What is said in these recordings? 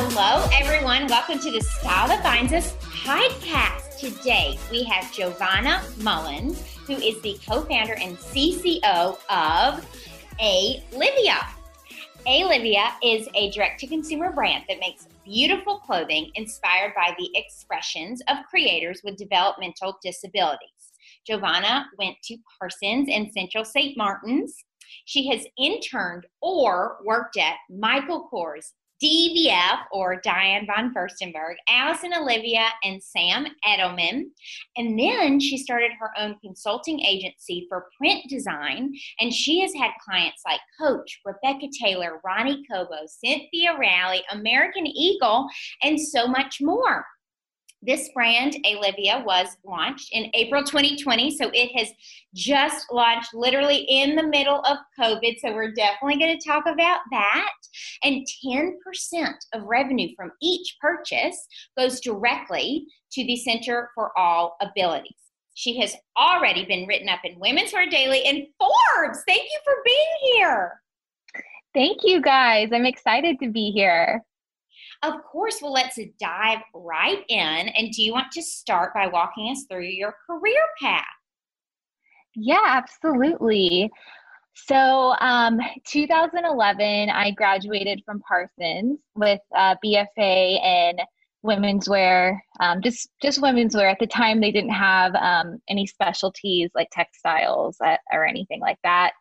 Hello, everyone. Welcome to the Style That Binds Us podcast. Today, we have Jovana Mullins, who is the co founder and CCO of Alivia. A Livia is a direct to consumer brand that makes beautiful clothing inspired by the expressions of creators with developmental disabilities. Jovana went to Parsons and Central St. Martin's. She has interned or worked at Michael Kors, DVF or Diane von Furstenberg, Alice + Olivia, and Sam Edelman. And then she started her own consulting agency for print design. And she has had clients like Coach, Rebecca Taylor, Ronnie Kobo, Cynthia Rowley, American Eagle, and so much more. This brand, Alivia, was launched in April 2020. So it has just launched literally in the middle of COVID. So we're definitely going to talk about that. And 10% of revenue from each purchase goes directly to the Center for All Abilities. She has already been written up in Women's Wear Daily and Forbes. Thank you for being here. Thank you guys. I'm excited to be here. Of course, well, let's dive right in. And do you want to start by walking us through your career path? Yeah, absolutely. So, um, 2011, I graduated from Parsons with a BFA in women's wear, um, just just women's wear. At the time, they didn't have um, any specialties like textiles uh, or anything like that.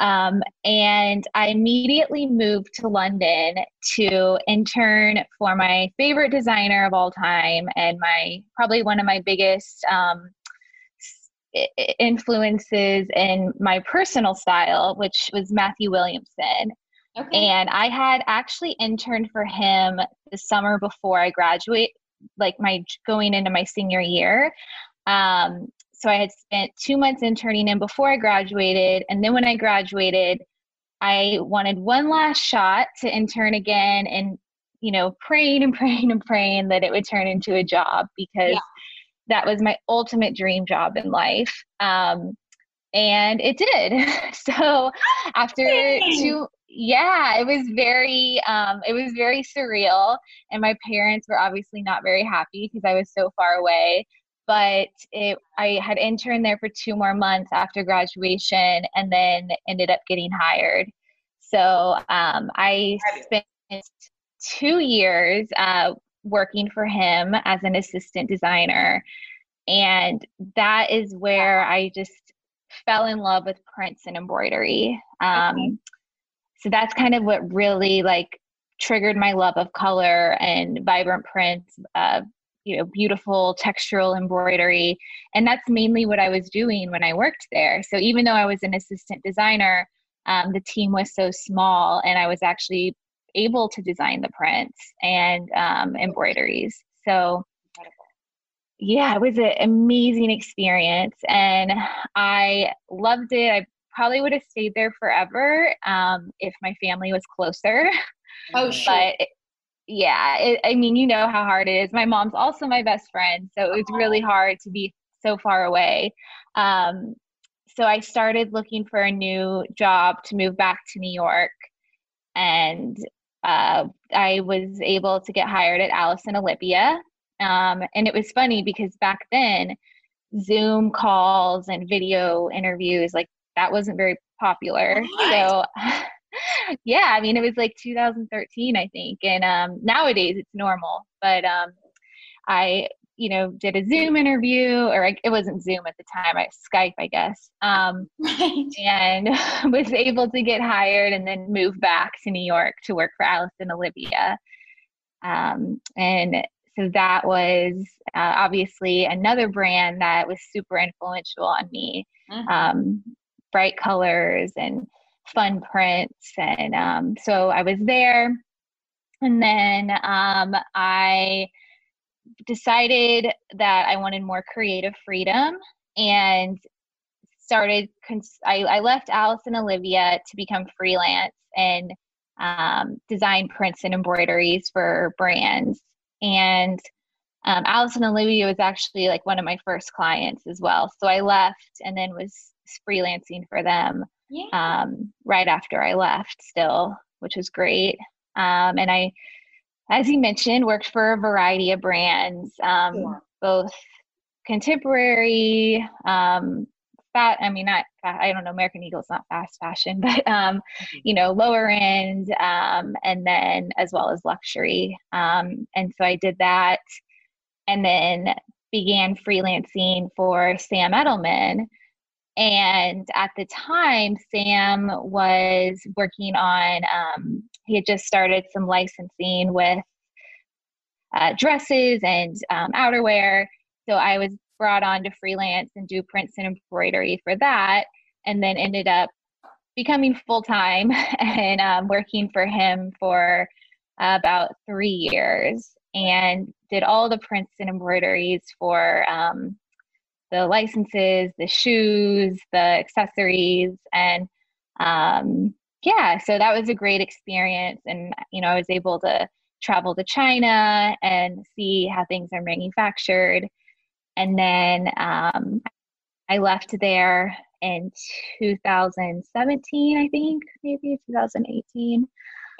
Um, and I immediately moved to London to intern for my favorite designer of all time and my probably one of my biggest um, influences in my personal style, which was Matthew Williamson. Okay. And I had actually interned for him the summer before I graduate, like my going into my senior year. Um, so I had spent two months interning in before I graduated. And then when I graduated, I wanted one last shot to intern again and, you know, praying and praying and praying that it would turn into a job because yeah. that was my ultimate dream job in life. Um, and it did. so after two, yeah, it was very, um, it was very surreal. And my parents were obviously not very happy because I was so far away but it, I had interned there for two more months after graduation and then ended up getting hired. So um, I spent two years uh, working for him as an assistant designer. And that is where I just fell in love with prints and embroidery. Um, okay. So that's kind of what really like triggered my love of color and vibrant prints, uh, you know beautiful textural embroidery. And that's mainly what i was doing when i worked there. So even though i was an assistant designer um, the team was so small and i was actually able to design the prints and um, embroideries. So yeah it was an amazing experience and i loved it. I probably would have stayed there forever um, if my family was closer. Oh sure. but yeah, it, I mean, you know how hard it is. My mom's also my best friend, so it was really hard to be so far away. Um, so I started looking for a new job to move back to New York, and uh, I was able to get hired at Alice + Olivia. Um, and it was funny because back then, Zoom calls and video interviews like that wasn't very popular. So yeah, I mean, it was like 2013, I think. And um, nowadays it's normal. But um, I, you know, did a Zoom interview, or it wasn't Zoom at the time, I Skype, I guess. Um, right. And was able to get hired and then move back to New York to work for Alice + Olivia. Um, and so that was uh, obviously another brand that was super influential on me. Mm-hmm. Um, bright colors and fun prints. And um, so I was there. And then um, I decided that I wanted more creative freedom and started. Cons- I, I left and Olivia to become freelance and um, design prints and embroideries for brands. And um, and Olivia was actually like one of my first clients as well. So I left and then was freelancing for them yeah. um, right after I left, still, which was great. Um, and I as you mentioned, worked for a variety of brands, um, sure. both contemporary, um, fat. I mean, not I don't know. American Eagle's not fast fashion, but um, mm-hmm. you know, lower end, um, and then as well as luxury. Um, and so I did that, and then began freelancing for Sam Edelman. And at the time, Sam was working on, um, he had just started some licensing with uh, dresses and um, outerwear. So I was brought on to freelance and do prints and embroidery for that, and then ended up becoming full time and um, working for him for about three years and did all the prints and embroideries for um, the licenses, the shoes, the accessories, and um, yeah, so that was a great experience. And you know, I was able to travel to China and see how things are manufactured. And then um, I left there in 2017, I think, maybe 2018.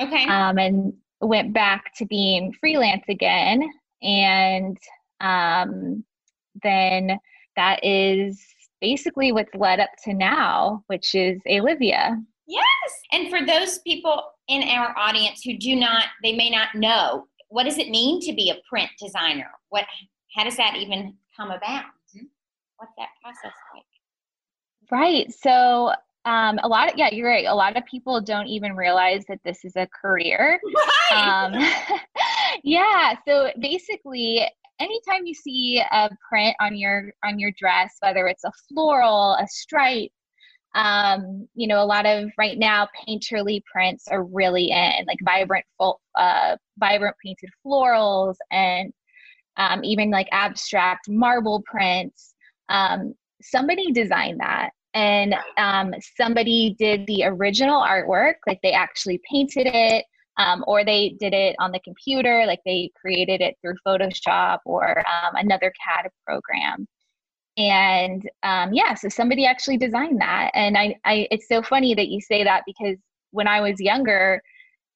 Okay. Um, and went back to being freelance again. And um, then that is basically what's led up to now, which is Alivia. Yes. And for those people in our audience who do not, they may not know, what does it mean to be a print designer? What, how does that even come about? Mm-hmm. What's that process like? Right. So um, a lot of yeah, you're right. A lot of people don't even realize that this is a career. Right. Um, yeah. So basically, anytime you see a print on your on your dress, whether it's a floral, a stripe, um, you know, a lot of right now painterly prints are really in, like vibrant, full, uh, vibrant painted florals, and um, even like abstract marble prints. Um, somebody designed that and um, somebody did the original artwork like they actually painted it um, or they did it on the computer like they created it through photoshop or um, another cad program and um, yeah so somebody actually designed that and I, I it's so funny that you say that because when i was younger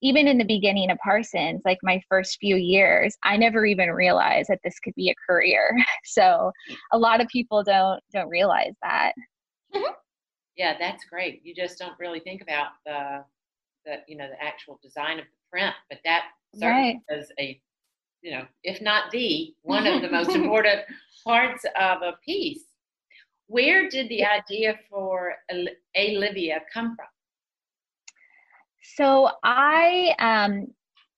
even in the beginning of parsons like my first few years i never even realized that this could be a career so a lot of people don't don't realize that Mm-hmm. Yeah, that's great. You just don't really think about the, the you know, the actual design of the print, but that certainly right. is a, you know, if not the one of the most important parts of a piece. Where did the idea for Alivia come from? So I um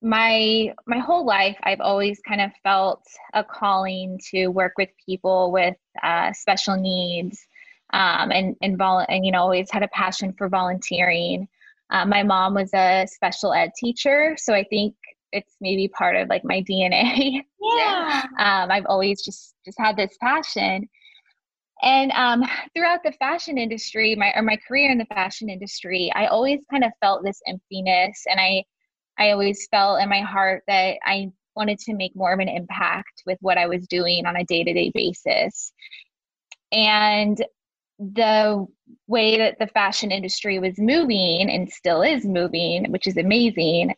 my my whole life I've always kind of felt a calling to work with people with uh, special needs um, and and, vol- and you know always had a passion for volunteering. Uh, my mom was a special ed teacher, so I think it's maybe part of like my DNA. Yeah. um, I've always just just had this passion, and um, throughout the fashion industry, my or my career in the fashion industry, I always kind of felt this emptiness, and I I always felt in my heart that I wanted to make more of an impact with what I was doing on a day to day basis. And the way that the fashion industry was moving and still is moving, which is amazing,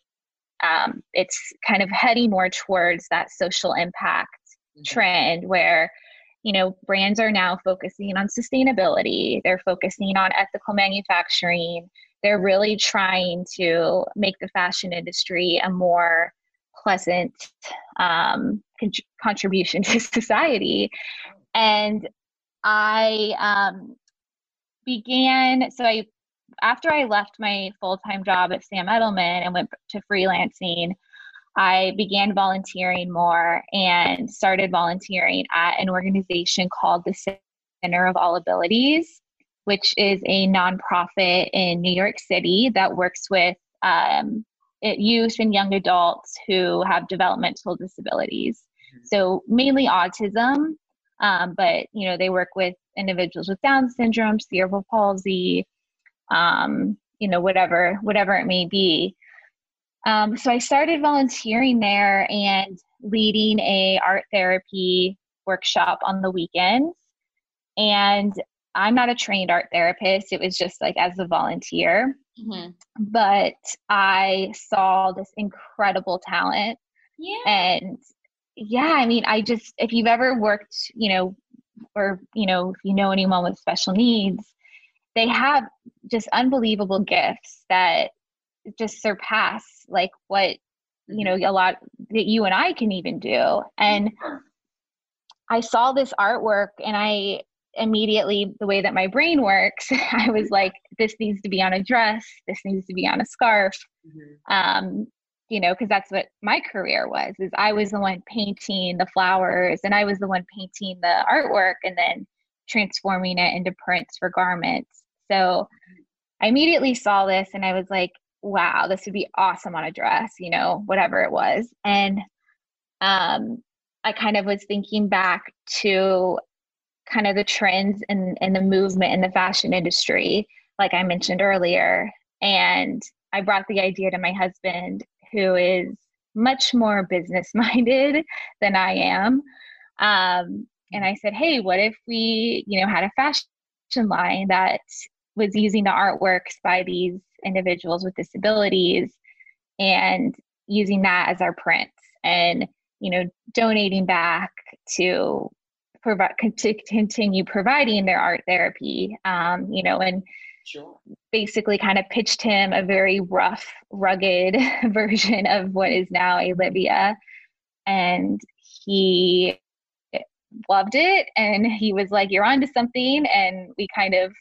um, it's kind of heading more towards that social impact mm-hmm. trend where you know brands are now focusing on sustainability they're focusing on ethical manufacturing they're really trying to make the fashion industry a more pleasant um, con- contribution to society and I um, began, so I, after I left my full time job at Sam Edelman and went to freelancing, I began volunteering more and started volunteering at an organization called the Center of All Abilities, which is a nonprofit in New York City that works with um, youth and young adults who have developmental disabilities. Mm-hmm. So, mainly autism, um, but you know they work with individuals with Down syndrome, cerebral palsy, um, you know whatever whatever it may be. Um, so I started volunteering there and leading a art therapy workshop on the weekends. And I'm not a trained art therapist. It was just like as a volunteer. Mm-hmm. But I saw this incredible talent Yeah. And yeah, I mean, I just, if you've ever worked, you know, or, you know, if you know anyone with special needs, they have just unbelievable gifts that just surpass like what, you know, a lot that you and I can even do. And I saw this artwork and I immediately, the way that my brain works, I was like, this needs to be on a dress, this needs to be on a scarf. Mm-hmm. Um, you know, because that's what my career was, is I was the one painting the flowers and I was the one painting the artwork and then transforming it into prints for garments. So I immediately saw this and I was like, wow, this would be awesome on a dress, you know, whatever it was. And um I kind of was thinking back to kind of the trends and, and the movement in the fashion industry, like I mentioned earlier. And I brought the idea to my husband, who is much more business minded than I am. Um, and I said, hey, what if we, you know, had a fashion line that was using the artworks by these individuals with disabilities and using that as our prints and you know, donating back to provide to continue providing their art therapy. Um, you know, and sure. basically kind of pitched him a very rough, rugged version of what is now Alivia. and he loved it and he was like you're on to something and we kind of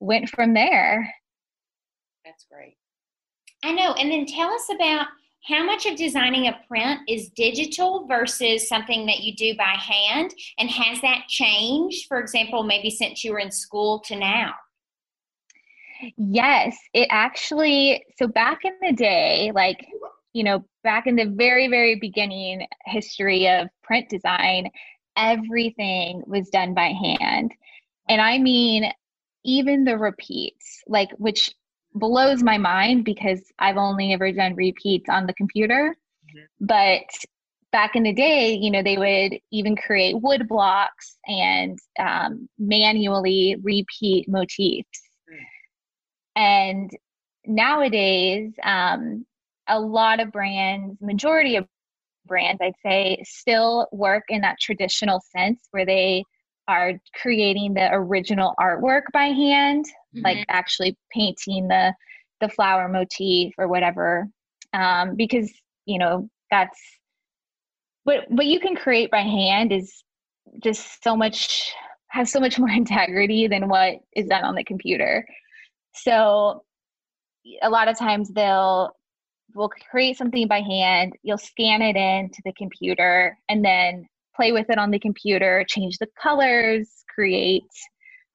went from there that's great i know and then tell us about how much of designing a print is digital versus something that you do by hand? And has that changed, for example, maybe since you were in school to now? Yes, it actually, so back in the day, like, you know, back in the very, very beginning history of print design, everything was done by hand. And I mean, even the repeats, like, which blows my mind because I've only ever done repeats on the computer. Mm-hmm. But back in the day, you know, they would even create wood blocks and um, manually repeat motifs. And nowadays, um, a lot of brands, majority of brands, I'd say, still work in that traditional sense where they are creating the original artwork by hand, mm-hmm. like actually painting the the flower motif or whatever, um, because you know that's what what you can create by hand is just so much has so much more integrity than what is done on the computer. So a lot of times they'll will create something by hand, you'll scan it into the computer and then play with it on the computer, change the colors, create,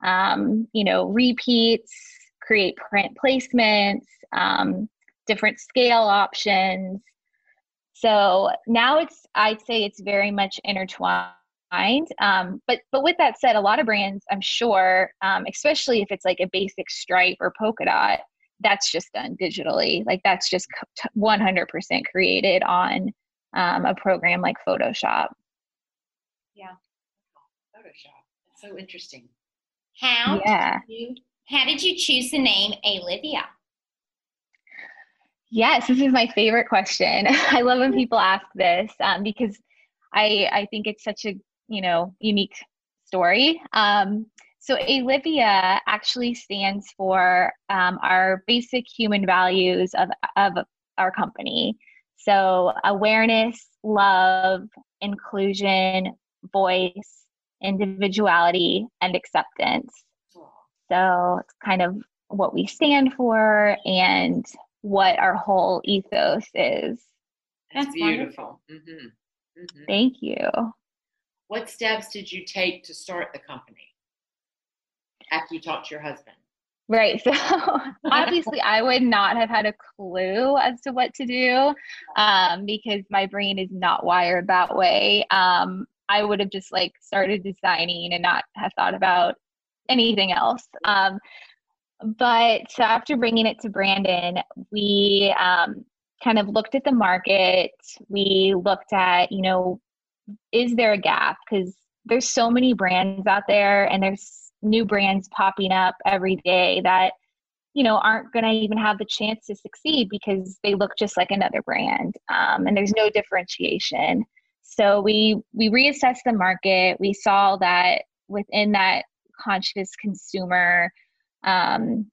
um, you know, repeats, create print placements, um, different scale options. So now it's, I'd say it's very much intertwined. Um, but but with that said, a lot of brands, I'm sure, um, especially if it's like a basic stripe or polka dot, that's just done digitally. Like that's just 100% created on um, a program like Photoshop. Yeah. Photoshop. That's so interesting. How yeah. did you how did you choose the name Alivia? Yes, this is my favorite question. I love when people ask this um, because I I think it's such a you know unique story. Um, so Alivia actually stands for um, our basic human values of of our company. So awareness, love, inclusion, voice, individuality, and acceptance. So it's kind of what we stand for and what our whole ethos is. That's, That's beautiful. Mm-hmm. Mm-hmm. Thank you. What steps did you take to start the company after you talked to your husband? Right. So obviously, I would not have had a clue as to what to do um, because my brain is not wired that way. Um, I would have just like started designing and not have thought about anything else. Um, but so after bringing it to Brandon, we um, kind of looked at the market. We looked at, you know, is there a gap? Because there's so many brands out there and there's new brands popping up every day that you know aren't going to even have the chance to succeed because they look just like another brand um, and there's no differentiation. So we we reassessed the market. We saw that within that conscious consumer um,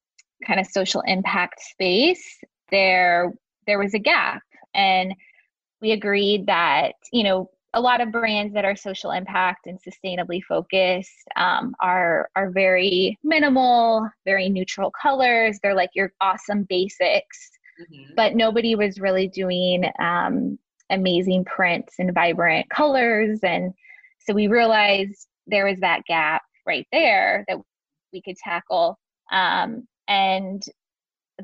kind of social impact space there there was a gap. And we agreed that you know a lot of brands that are social impact and sustainably focused um, are are very minimal, very neutral colors. They're like your awesome basics, mm-hmm. but nobody was really doing um, amazing prints and vibrant colors. And so we realized there was that gap right there that we could tackle. Um, and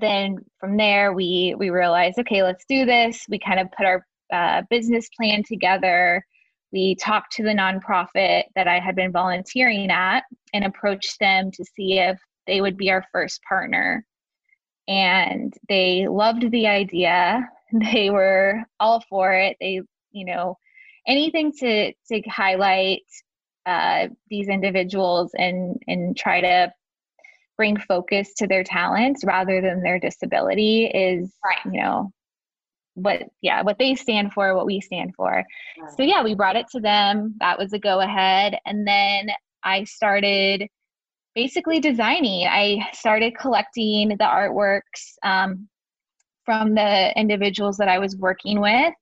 then from there, we we realized, okay, let's do this. We kind of put our uh, business plan together. We talked to the nonprofit that I had been volunteering at and approached them to see if they would be our first partner. And they loved the idea. They were all for it. They, you know, anything to to highlight uh, these individuals and and try to bring focus to their talents rather than their disability is right. you know what yeah what they stand for what we stand for. So yeah we brought it to them. That was a go ahead. And then i started basically designing. I started collecting the artworks um, from the individuals that i was working with.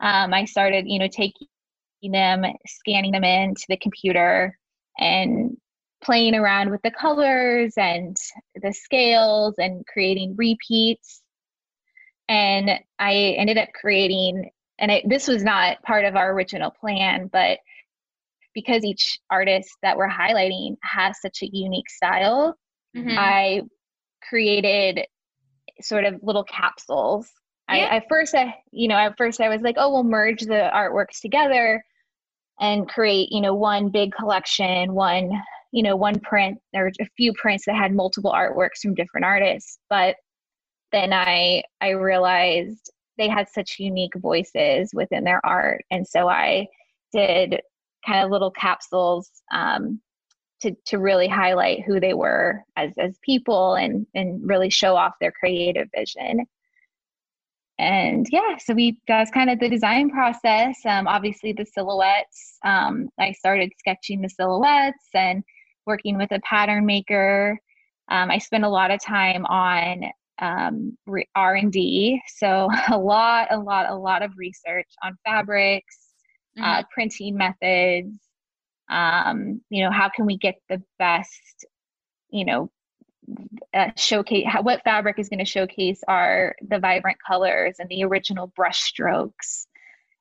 Um, i started you know taking them scanning them into the computer and playing around with the colors and the scales and creating repeats and I ended up creating, and it, this was not part of our original plan, but because each artist that we're highlighting has such a unique style, mm-hmm. I created sort of little capsules. Yeah. I, at first, I, you know, at first I was like, oh, we'll merge the artworks together and create, you know, one big collection, one, you know, one print. There were a few prints that had multiple artworks from different artists, but then I I realized they had such unique voices within their art, and so I did kind of little capsules um, to to really highlight who they were as as people and and really show off their creative vision. And yeah, so we that's kind of the design process. Um, obviously, the silhouettes. Um, I started sketching the silhouettes and working with a pattern maker. Um, I spent a lot of time on um, r&d so a lot a lot a lot of research on fabrics uh, mm-hmm. uh, printing methods um, you know how can we get the best you know uh, showcase how, what fabric is going to showcase our the vibrant colors and the original brush strokes.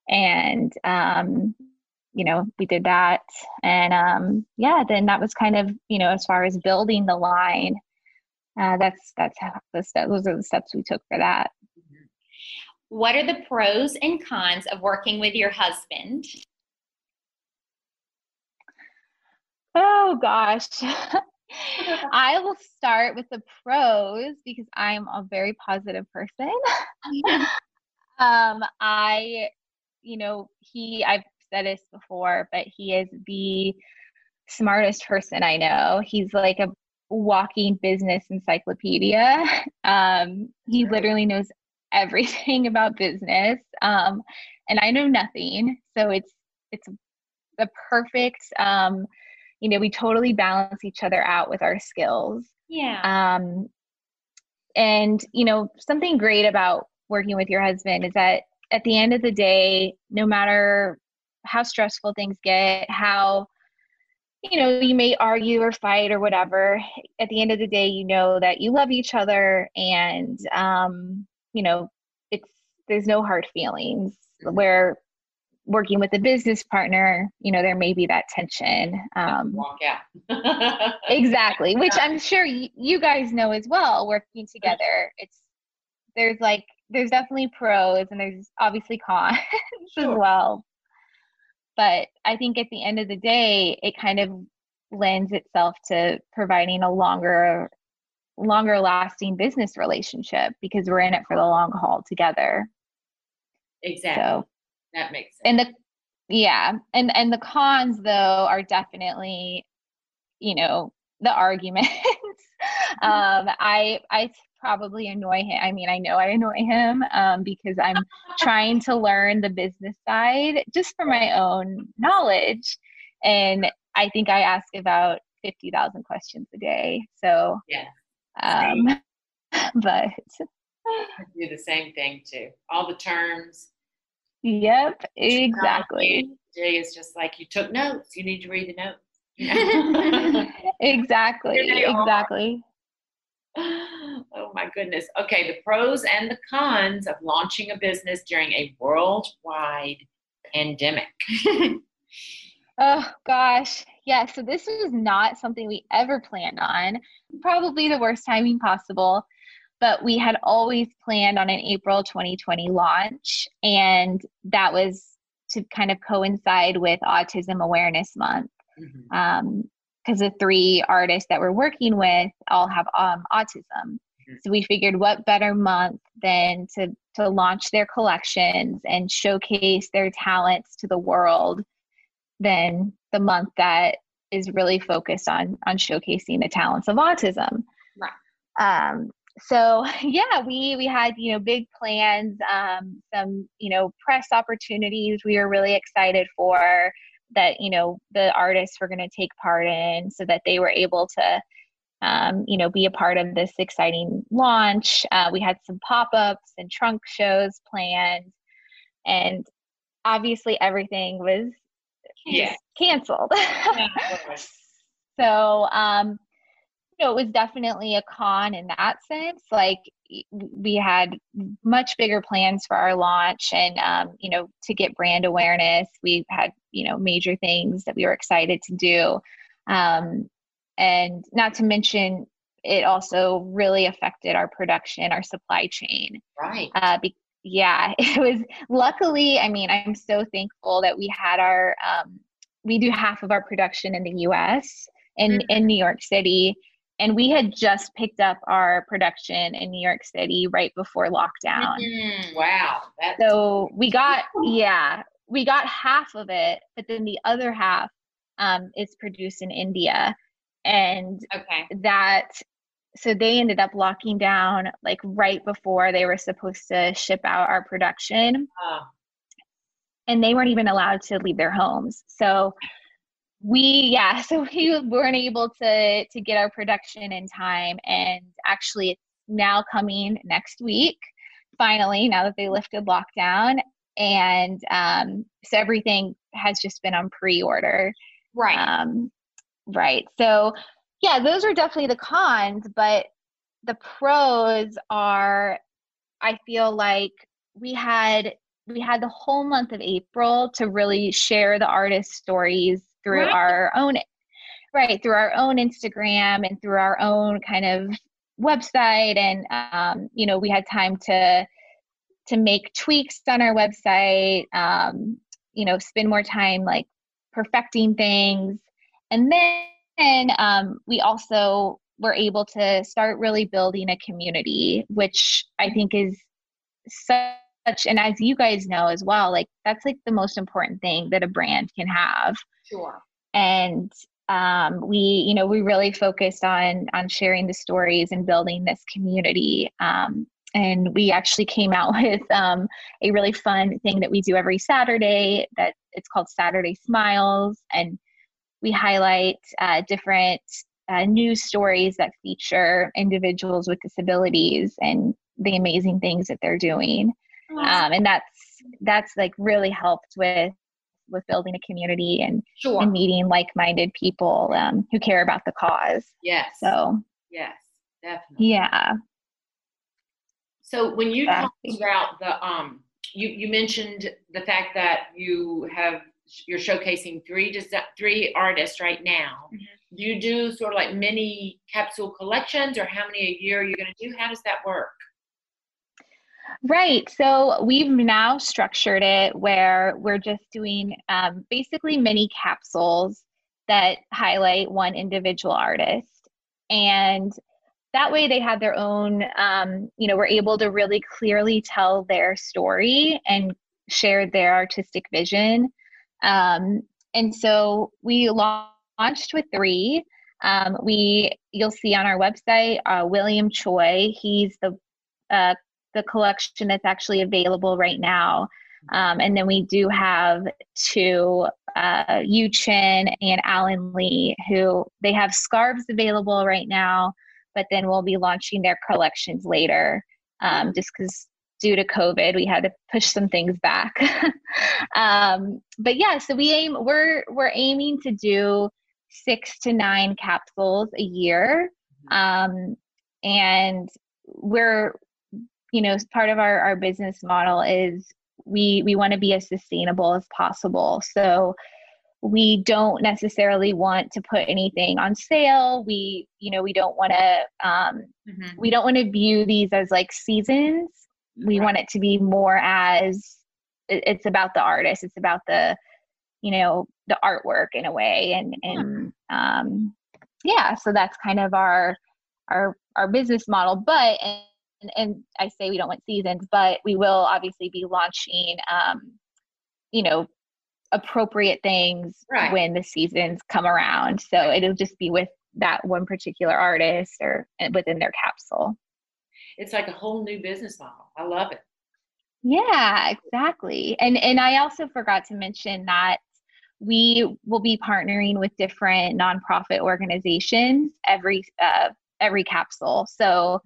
And um, you know we did that. And um, yeah then that was kind of you know as far as building the line uh, that's that's how the step, those are the steps we took for that. What are the pros and cons of working with your husband? Oh gosh. I will start with the pros because I'm a very positive person. um, I, you know, he, I've said this before, but he is the smartest person I know. He's like a walking business encyclopedia. Um, he literally knows everything about business, um, and I know nothing. So it's it's the perfect. Um, you know, we totally balance each other out with our skills. Yeah. Um, and you know, something great about working with your husband is that at the end of the day, no matter how stressful things get, how you know, you may argue or fight or whatever. At the end of the day, you know that you love each other and, um, you know, it's, there's no hard feelings mm-hmm. where working with a business partner, you know, there may be that tension. Um, Walk out. exactly, which I'm sure y- you guys know as well. Working together, it's there's like there's definitely pros and there's obviously cons sure. as well but i think at the end of the day it kind of lends itself to providing a longer longer lasting business relationship because we're in it for the long haul together. Exactly. So, that makes sense. and the yeah and and the cons though are definitely you know the arguments. Um, I I probably annoy him. I mean, I know I annoy him um, because I'm trying to learn the business side just for my own knowledge. And I think I ask about 50,000 questions a day. So, yeah. Um, but I do the same thing too. All the terms. Yep, exactly. Jay is just like, you took notes. You need to read the notes. exactly. Exactly. Oh my goodness. Okay, the pros and the cons of launching a business during a worldwide pandemic. oh gosh. Yeah, so this was not something we ever planned on. Probably the worst timing possible. But we had always planned on an April 2020 launch, and that was to kind of coincide with Autism Awareness Month. Mm-hmm. Um, because the three artists that we're working with all have um, autism. So we figured what better month than to to launch their collections and showcase their talents to the world than the month that is really focused on on showcasing the talents of autism. Right. Um, so yeah, we we had you know big plans, um, some you know press opportunities we were really excited for that you know the artists were going to take part in, so that they were able to um, you know be a part of this exciting launch. Uh, we had some pop ups and trunk shows planned, and obviously everything was yeah. canceled. so um, you know, it was definitely a con in that sense. Like we had much bigger plans for our launch and, um, you know, to get brand awareness, we had, you know, major things that we were excited to do. Um, and not to mention, it also really affected our production, our supply chain. Right. Uh, be- yeah, it was luckily, I mean, I'm so thankful that we had our, um, we do half of our production in the US in, mm-hmm. in New York City and we had just picked up our production in New York City right before lockdown. Mm, wow. That's- so we got, yeah, we got half of it, but then the other half um, is produced in India. And okay. that, so they ended up locking down like right before they were supposed to ship out our production. Oh. And they weren't even allowed to leave their homes. So we yeah so we weren't able to to get our production in time and actually it's now coming next week finally now that they lifted lockdown and um so everything has just been on pre-order right um right. So yeah those are definitely the cons but the pros are i feel like we had we had the whole month of april to really share the artist stories through right. our own right through our own instagram and through our own kind of website. And um, you know we had time to to make tweaks on our website um, you know spend more time like perfecting things and then um, we also were able to start really building a community which i think is such and as you guys know as well like that's like the most important thing that a brand can have Sure. And um, we, you know, we really focused on on sharing the stories and building this community. Um, and we actually came out with um, a really fun thing that we do every Saturday. That it's called Saturday Smiles, and we highlight uh, different uh, news stories that feature individuals with disabilities and the amazing things that they're doing. Um, and that's that's like really helped with with building a community and, sure. and meeting like-minded people um, who care about the cause. Yes. So. Yes, definitely. Yeah. So when you talk about the um, you you mentioned the fact that you have you're showcasing three desi- three artists right now. Mm-hmm. You do sort of like mini capsule collections, or how many a year you're going to do? How does that work? Right. So we've now structured it where we're just doing um, basically mini capsules that highlight one individual artist. And that way they have their own, um, you know, we're able to really clearly tell their story and share their artistic vision. Um, and so we launched with three. Um, we you'll see on our website uh, William Choi. He's the uh, the collection that's actually available right now. Um, and then we do have two, uh, Yu Chin and Alan Lee, who they have scarves available right now, but then we'll be launching their collections later. Um, just because due to COVID, we had to push some things back. um, but yeah, so we aim we're we're aiming to do six to nine capsules a year, um, and we're you know part of our our business model is we we want to be as sustainable as possible. So we don't necessarily want to put anything on sale we you know we don't want to um, mm-hmm. we don't want to view these as like seasons we want it to be more as it's about the artist it's about the you know the artwork in a way and and um yeah so that's kind of our our our business model but and, and i say we don't want seasons but we will obviously be launching um you know appropriate things right. when the seasons come around so it'll just be with that one particular artist or within their capsule it's like a whole new business model. I love it. Yeah, exactly. And and I also forgot to mention that we will be partnering with different nonprofit organizations every uh, every capsule. So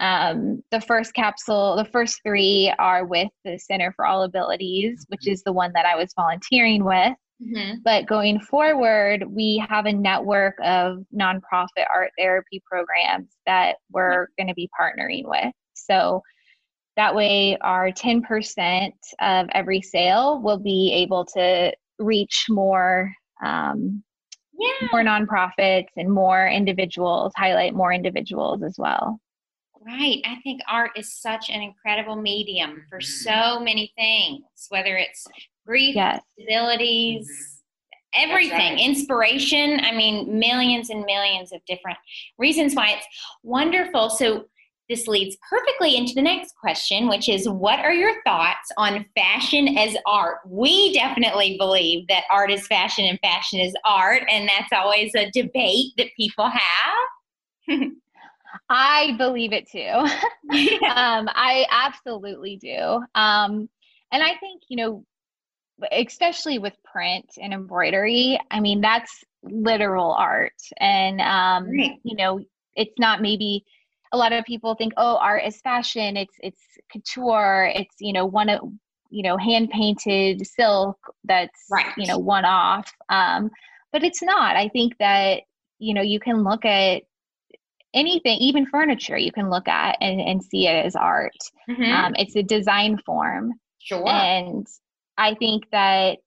um, the first capsule, the first three are with the Center for All Abilities, which is the one that I was volunteering with. Mm-hmm. But going forward, we have a network of nonprofit art therapy programs that we're mm-hmm. going to be partnering with. So that way, our 10% of every sale will be able to reach more. Um, yeah. more nonprofits and more individuals highlight more individuals as well right i think art is such an incredible medium for so many things whether it's grief, yes. disabilities, mm-hmm. everything, right. inspiration. I mean, millions and millions of different reasons why it's wonderful. So, this leads perfectly into the next question, which is what are your thoughts on fashion as art? We definitely believe that art is fashion and fashion is art, and that's always a debate that people have. I believe it too. um, I absolutely do. Um, and I think, you know, especially with print and embroidery i mean that's literal art and um right. you know it's not maybe a lot of people think oh art is fashion it's it's couture it's you know one of you know hand painted silk that's right. you know one off um but it's not i think that you know you can look at anything even furniture you can look at and, and see it as art mm-hmm. um, it's a design form sure and I think that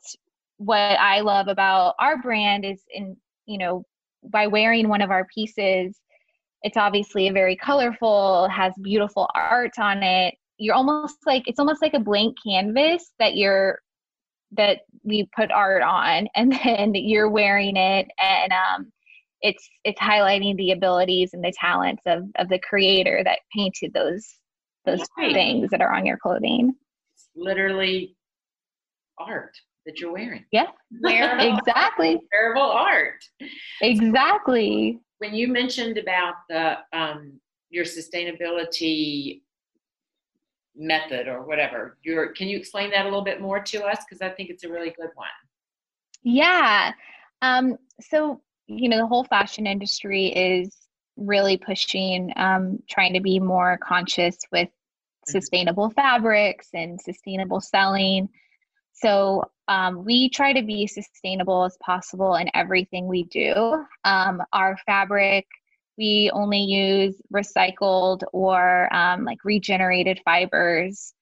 what I love about our brand is in, you know, by wearing one of our pieces, it's obviously a very colorful, has beautiful art on it. You're almost like it's almost like a blank canvas that you're that we put art on and then you're wearing it and um it's it's highlighting the abilities and the talents of of the creator that painted those those right. things that are on your clothing. literally art that you're wearing. Yeah. Wearable exactly. Art, wearable art. Exactly. When you mentioned about the um, your sustainability method or whatever, your can you explain that a little bit more to us? Because I think it's a really good one. Yeah. Um, so you know the whole fashion industry is really pushing um, trying to be more conscious with mm-hmm. sustainable fabrics and sustainable selling so um, we try to be sustainable as possible in everything we do. Um, our fabric, we only use recycled or um, like regenerated fibers.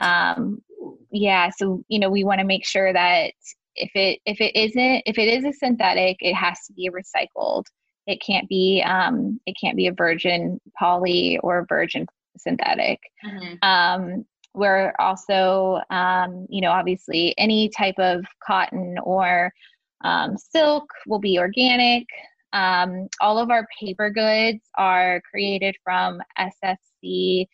Um, yeah, so you know we want to make sure that if it if it isn't if it is a synthetic, it has to be recycled. It can't be um, it can't be a virgin poly or virgin synthetic. Mm-hmm. Um, we're also, um, you know, obviously any type of cotton or um, silk will be organic. Um, all of our paper goods are created from SFC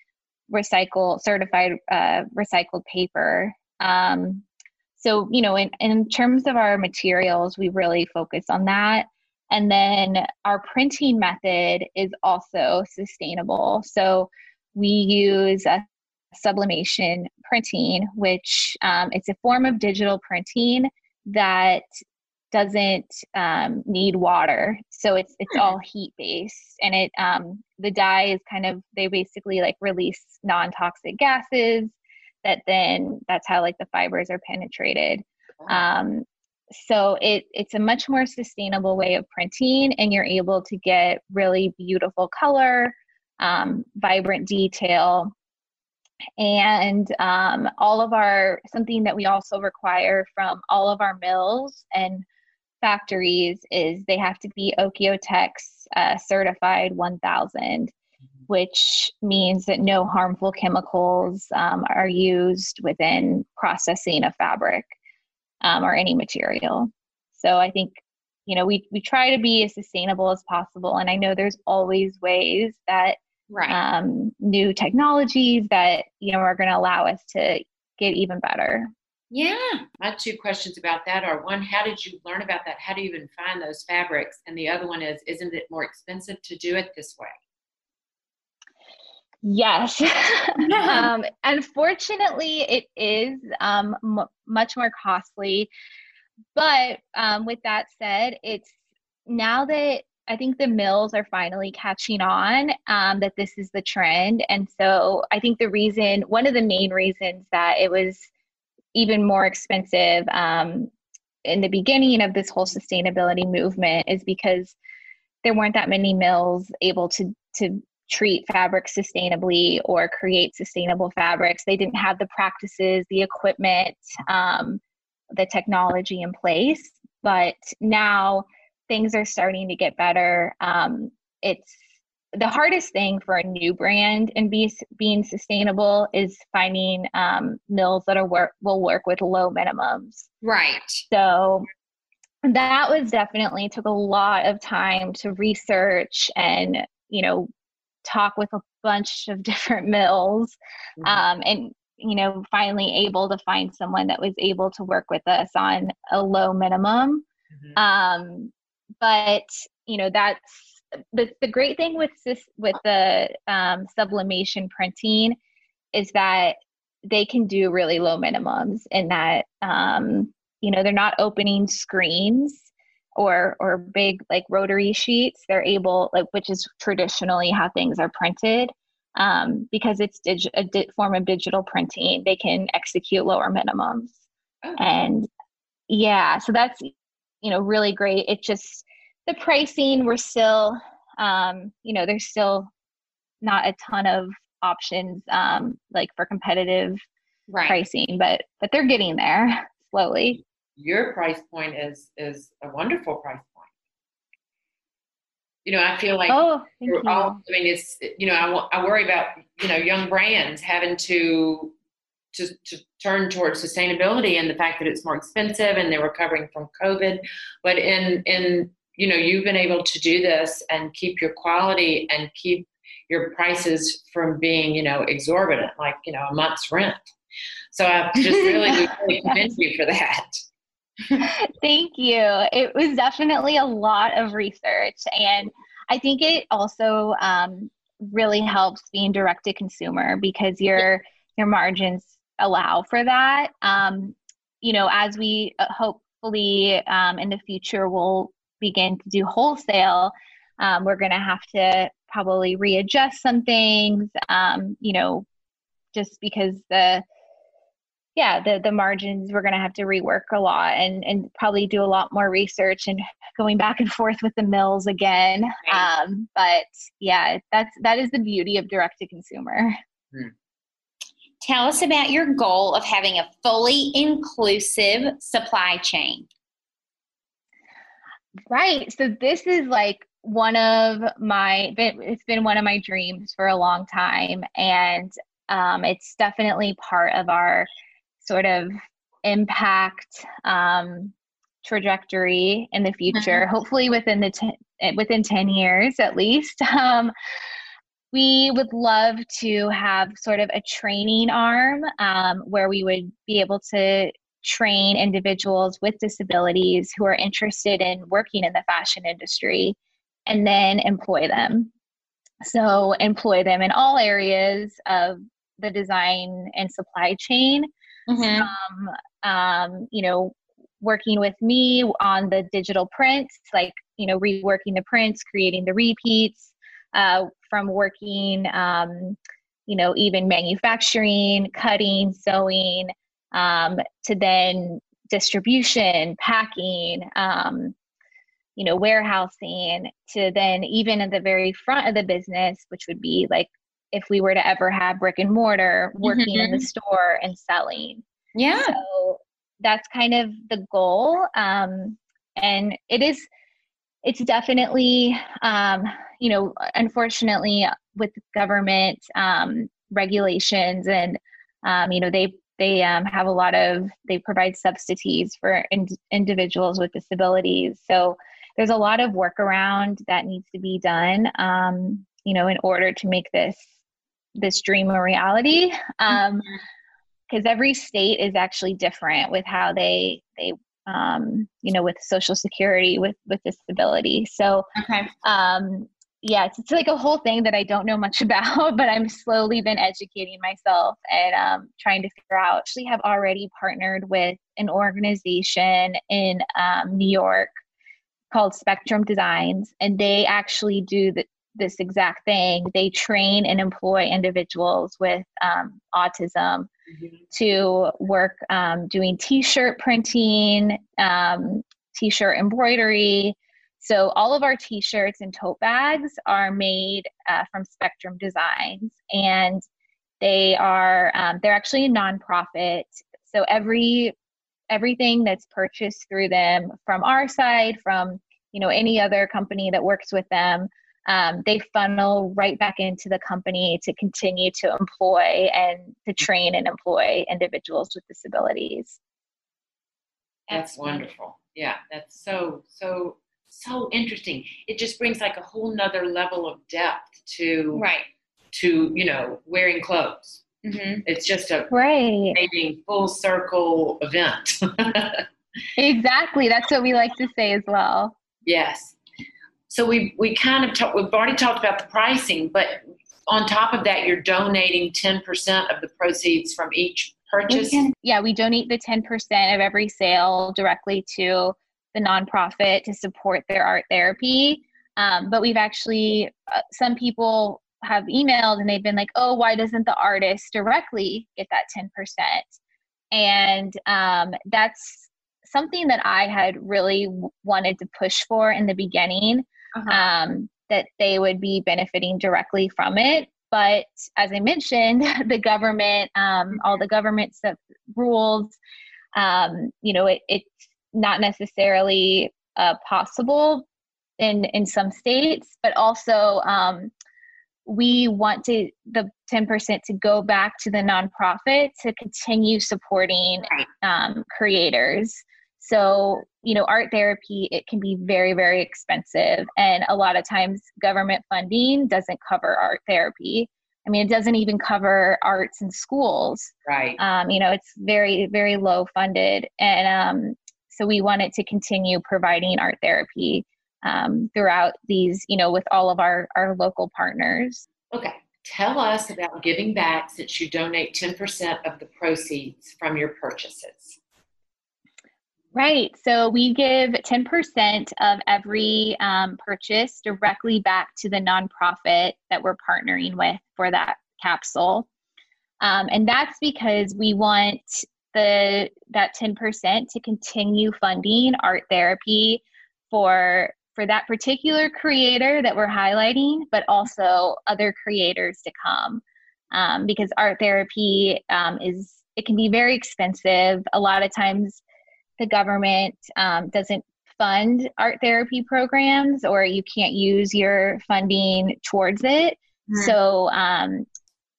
recycle certified uh, recycled paper. Um, so, you know, in, in terms of our materials, we really focus on that. And then our printing method is also sustainable. So we use a sublimation printing, which um, it's a form of digital printing that doesn't um, need water so it's it's all heat based and it um, the dye is kind of they basically like release non-toxic gases that then that's how like the fibers are penetrated. Um, so it it's a much more sustainable way of printing and you're able to get really beautiful color um, vibrant detail. And um, all of our something that we also require from all of our mills and factories is they have to be OEKO-TEX uh, certified 1000 mm-hmm. Which means that no harmful chemicals um, are used within processing a fabric um, or any material so i think you know we, we try to be as sustainable as possible and i know there's always ways that right. um, new technologies that you know are going to allow us to get even better. Yeah, my two questions about that are one, how did you learn about that? How do you even find those fabrics? And the other one is, isn't it more expensive to do it this way? Yes. um, unfortunately, it is um, m- much more costly. But um, with that said, it's now that I think the mills are finally catching on um, that this is the trend. And so I think the reason, one of the main reasons that it was even more expensive um, in the beginning of this whole sustainability movement is because there weren't that many mills able to, to treat fabric sustainably or create sustainable fabrics. They didn't have the practices, the equipment, um, the technology in place. But now, things are starting to get better. Um, it's the hardest thing for a new brand and be, being sustainable is finding um, mills that are work will work with low minimums. Right. So that was definitely took a lot of time to research and you know talk with a bunch of different mills mm-hmm. um, and you know finally able to find someone that was able to work with us on a low minimum mm-hmm. um, but you know that's the, the great thing with this with the um, sublimation printing is that they can do really low minimums in that um, you know they're not opening screens or or big like rotary sheets they're able like which is traditionally how things are printed um, because it's dig- a di- form of digital printing they can execute lower minimums okay. and yeah so that's you know really great it just the pricing we're still um, you know there's still not a ton of options um, like for competitive right. pricing but but they're getting there slowly your price point is is a wonderful price point you know i feel like oh thank you. All, i mean it's you know I, I worry about you know young brands having to to, to turn towards sustainability and the fact that it's more expensive and they're recovering from COVID. But in in you know you've been able to do this and keep your quality and keep your prices from being you know exorbitant, like you know a month's rent. So I just really, really commend you for that. Thank you. It was definitely a lot of research, and I think it also um, really helps being direct to consumer because your your margins allow for that. Um, you know, as we uh, hopefully um, in the future will begin to do wholesale, um, we're going to have to probably readjust some things. Um, you know, just because the yeah the the margins we're going to have to rework a lot and and probably do a lot more research and going back and forth with the mills again um, but yeah that's that is the beauty of direct to consumer hmm. Tell us about your goal of having a fully inclusive supply chain. Right. So this is like one of my it's been one of my dreams for a long time and um, it's definitely part of our sort of impact um, trajectory in the future mm-hmm. hopefully within the ten, within 10 years at least um, we would love to have sort of a training arm um, where we would be able to train individuals with disabilities who are interested in working in the fashion industry and then employ them. So, employ them in all areas of the design and supply chain. Mm-hmm. Um, um, you know, working with me on the digital prints, like, you know, reworking the prints, creating the repeats, uh, from working, um, you know, even manufacturing, cutting, sewing, um, to then distribution, packing, um, you know, warehousing, to then even at the very front of the business, which would be like if we were to ever have brick and mortar, working mm-hmm. in the mm-hmm. store and selling. Yeah. So that's kind of the goal. Um, and it is, it's definitely, um, you know, unfortunately, with government um, regulations and, um, you know, they they um, have a lot of they provide subsidies for in, individuals with disabilities so there's a lot of workaround that needs to be done um, you know in order to make this this dream a reality because um, mm-hmm. every state is actually different with how they they um, you know with social security with with disability so okay. um, yeah, it's, it's, like a whole thing that I don't know much about, but I'm slowly been educating myself and um, trying to figure out. Actually, have already partnered with an organization in um, New York called Spectrum Designs, and they actually do the, this exact thing. They train and employ individuals with um, autism mm-hmm. to work um, doing T-shirt printing, um, T-shirt embroidery so all of our t-shirts and tote bags are made uh, from Spectrum Designs, and they are um, they're actually a nonprofit. So every everything that's purchased through them from our side, from you know any other company that works with them, um, they funnel right back into the company to continue to employ and to train and employ individuals with disabilities. That's wonderful. Yeah, that's so so so interesting. It just brings like a whole nother level of depth to right to you know wearing clothes. Mm-hmm. It's just a right full circle event. exactly. That's what we like to say as well. Yes. So we we kind of talked. We've already talked about the pricing, but on top of that, you're donating ten percent of the proceeds from each purchase. We can, yeah, we donate the ten percent of every sale directly to the nonprofit to support their art therapy. Um, but we've actually, uh, some people have emailed and they've been like, oh, why doesn't the artist directly get that 10%? And um, that's something that I had really wanted to push for in the beginning, uh-huh. um, that they would be benefiting directly from it. But as I mentioned, the government, um, all the government rules, um, you know, it, it's not necessarily uh, possible in in some states, but also um, we want to the 10% to go back to the nonprofit to continue supporting um, creators so you know art therapy it can be very very expensive and a lot of times government funding doesn't cover art therapy i mean it doesn't even cover arts in schools right um, you know it's very very low funded and um, so we wanted to continue providing art therapy um, throughout these, you know, with all of our, our local partners. Okay. Tell us about giving back since you donate 10% of the proceeds from your purchases. Right. So we give 10% of every um, purchase directly back to the nonprofit that we're partnering with for that capsule. Um, and that's because we want the that 10% to continue funding art therapy for for that particular creator that we're highlighting, but also other creators to come. Um, because art therapy um, is it can be very expensive. A lot of times, the government um, doesn't fund art therapy programs, or you can't use your funding towards it. Mm-hmm. So, um,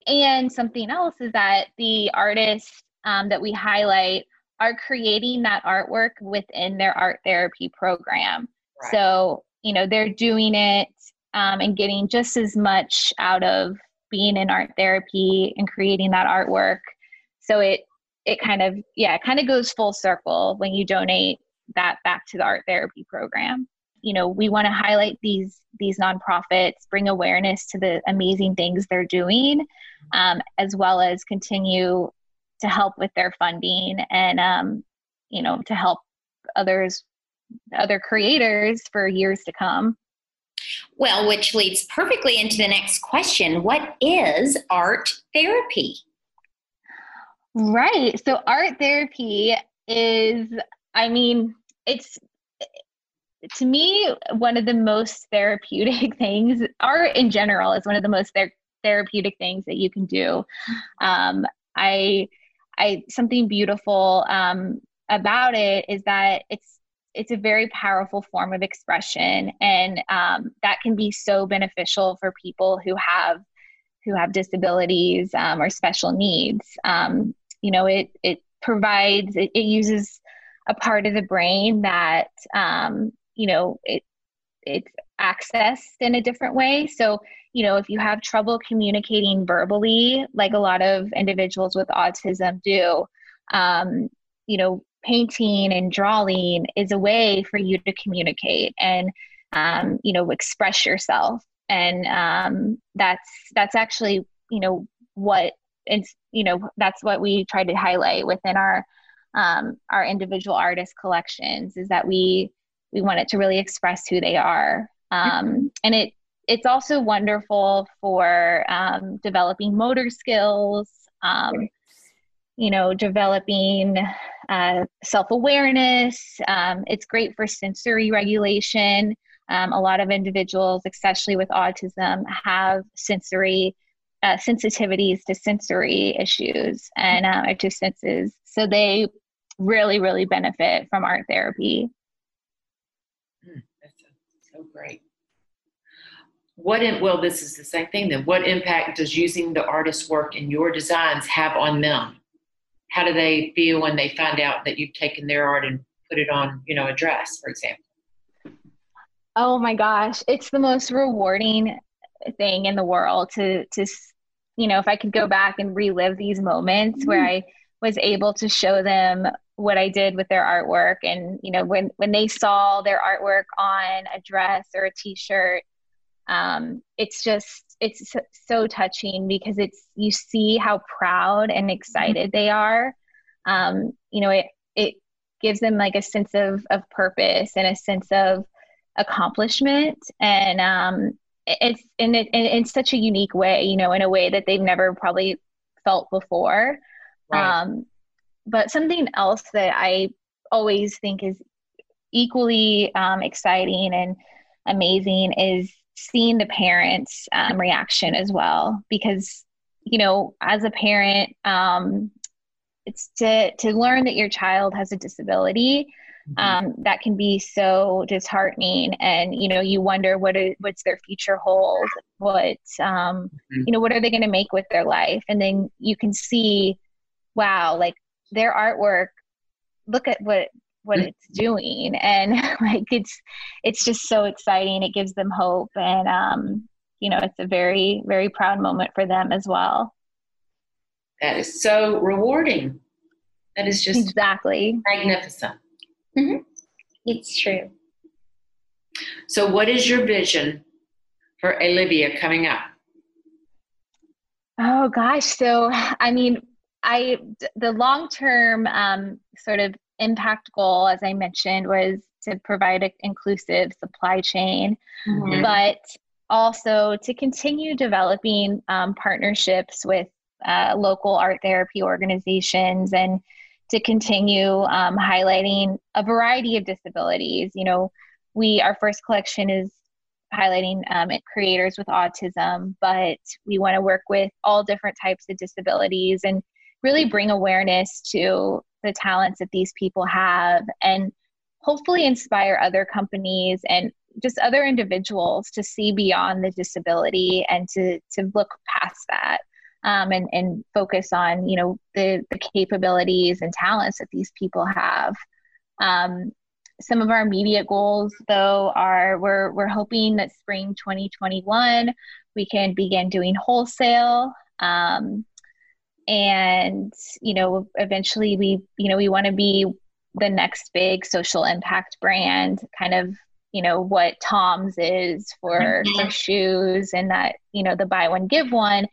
and something else is that the artists um, that we highlight are creating that artwork within their art therapy program. Right. So, you know, they're doing it um, and getting just as much out of being in art therapy and creating that artwork. So it it kind of yeah it kind of goes full circle when you donate that back to the art therapy program. You know we want to highlight these these nonprofits bring awareness to the amazing things they're doing um, as well as continue to help with their funding and um, you know to help others other creators for years to come. Well which leads perfectly into the next question. What is art therapy right. So art therapy is i mean it's to me one of the most therapeutic things. Art in general is one of the most ther- therapeutic things that you can do. Um, i i something beautiful um, about it is that it's it's a very powerful form of expression and um, that can be so beneficial for people who have who have disabilities um, or special needs. Um, you know it it provides it, it, uses a part of the brain that um, you know it it's accessed in a different way. So you know if you have trouble communicating verbally like a lot of individuals with autism do um, you know painting and drawing is a way for you to communicate and um, you know express yourself. And um, that's that's actually you know what it's you know that's what we try to highlight within our um, our individual artist collections is that we we want it to really express who they are. Um, and it it's also wonderful for um, developing motor skills um, you know developing uh, self-awareness. Um, it's great for sensory regulation. Um, a lot of individuals especially with autism have sensory uh, sensitivities to sensory issues and uh, to senses so they really really benefit from art therapy. Mm, that's so great. What in, well this is the same thing then. What impact does using the artist's work in your designs have on them? How do they feel when they find out that you've taken their art and put it on you know a dress for example? Oh my gosh it's the most rewarding thing in the world to to you know if i could go back and relive these moments mm-hmm. where i was able to show them what i did with their artwork and you know when when they saw their artwork on a dress or a t-shirt um, it's just it's so, so, touching because it's you see how proud and excited they are. Um, you know it it gives them like a sense of of purpose and a sense of accomplishment. And um, it's in it in, in such a unique way you know in a way that they've never probably felt before right. um, but something else that i always think is equally um, exciting and amazing is seeing the parents um, reaction as well because you know as a parent um, it's to to learn that your child has a disability. Um, that can be so disheartening and you know you wonder what is, what's their future hold what um, mm-hmm. you know what are they going to make with their life? And then you can see wow like their artwork look at what what mm. it's doing. And like it's it's just so exciting. It gives them hope and um you know it's a very very proud moment for them as well. That is so rewarding. That is just exactly. magnificent mm-hmm. it's true so what is your vision for Alivia coming up oh gosh so i mean i the long term um, sort of impact goal, as I mentioned, was to provide an inclusive supply chain, mm-hmm. but also to continue developing um, partnerships with uh, local art therapy organizations and to continue um, highlighting a variety of disabilities. You know, we our first collection is highlighting um, creators with autism, but we want to work with all different types of disabilities and really bring awareness to the talents that these people have and hopefully inspire other companies and just other individuals to see beyond the disability and to to look past that um, and and focus on you know the the capabilities and talents that these people have. Um, some of our immediate goals though are we're we're hoping that spring 2021 we can begin doing wholesale. Um, and you know eventually we you know we want to be the next big social impact brand kind of you know what TOMS is for mm-hmm. for shoes and that you know the buy one give one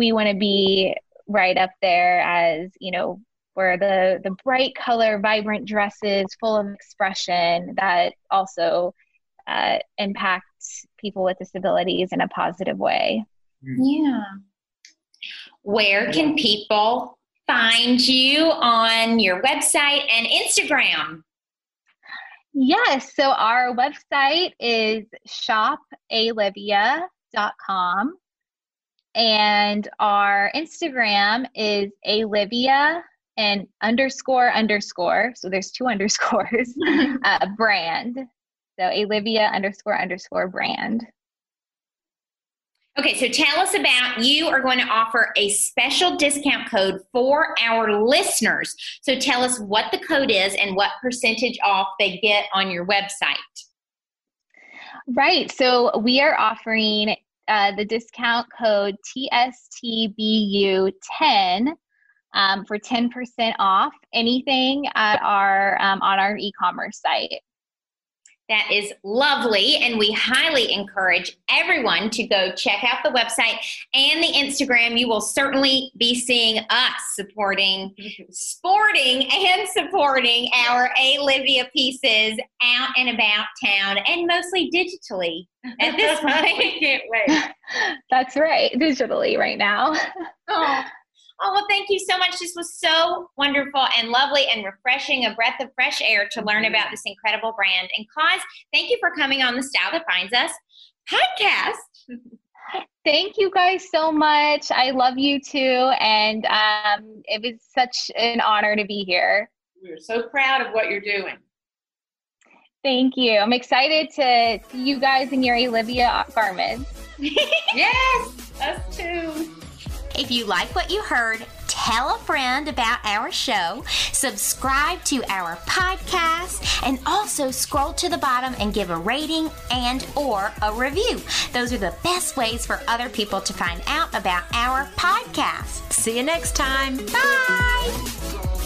we want to be right up there as you know where the the bright color vibrant dresses full of expression that also uh, impact people with disabilities in a positive way. Yeah. Where can people find you on your website and Instagram? Yes, so our website is shopalivia.com and our Instagram is alivia and underscore underscore. So there's two underscores, uh, brand. So alivia underscore underscore brand. Okay, so tell us about you are going to offer a special discount code for our listeners. So tell us what the code is and what percentage off they get on your website. Right. So we are offering uh, the discount code TSTBU10 um, for 10% off anything at our um, on our e-commerce site. That is lovely. And we highly encourage everyone to go check out the website and the Instagram. You will certainly be seeing us supporting, sporting, and supporting our Alivia pieces out and about town and mostly digitally at this point. can't wait. That's right, digitally right now. oh. Oh, well, thank you so much. This was so wonderful and lovely and refreshing, a breath of fresh air to learn about this incredible brand. And Cause, thank you for coming on the Style That Binds Us podcast. Thank you guys so much. I love you too. And um, it was such an honor to be here. We're so proud of what you're doing. Thank you. I'm excited to see you guys in your Alivia garments. yes, us too. If you like what you heard, tell a friend about our show, subscribe to our podcast, and also scroll to the bottom and give a rating and or a review. Those are the best ways for other people to find out about our podcast. See you next time. Bye.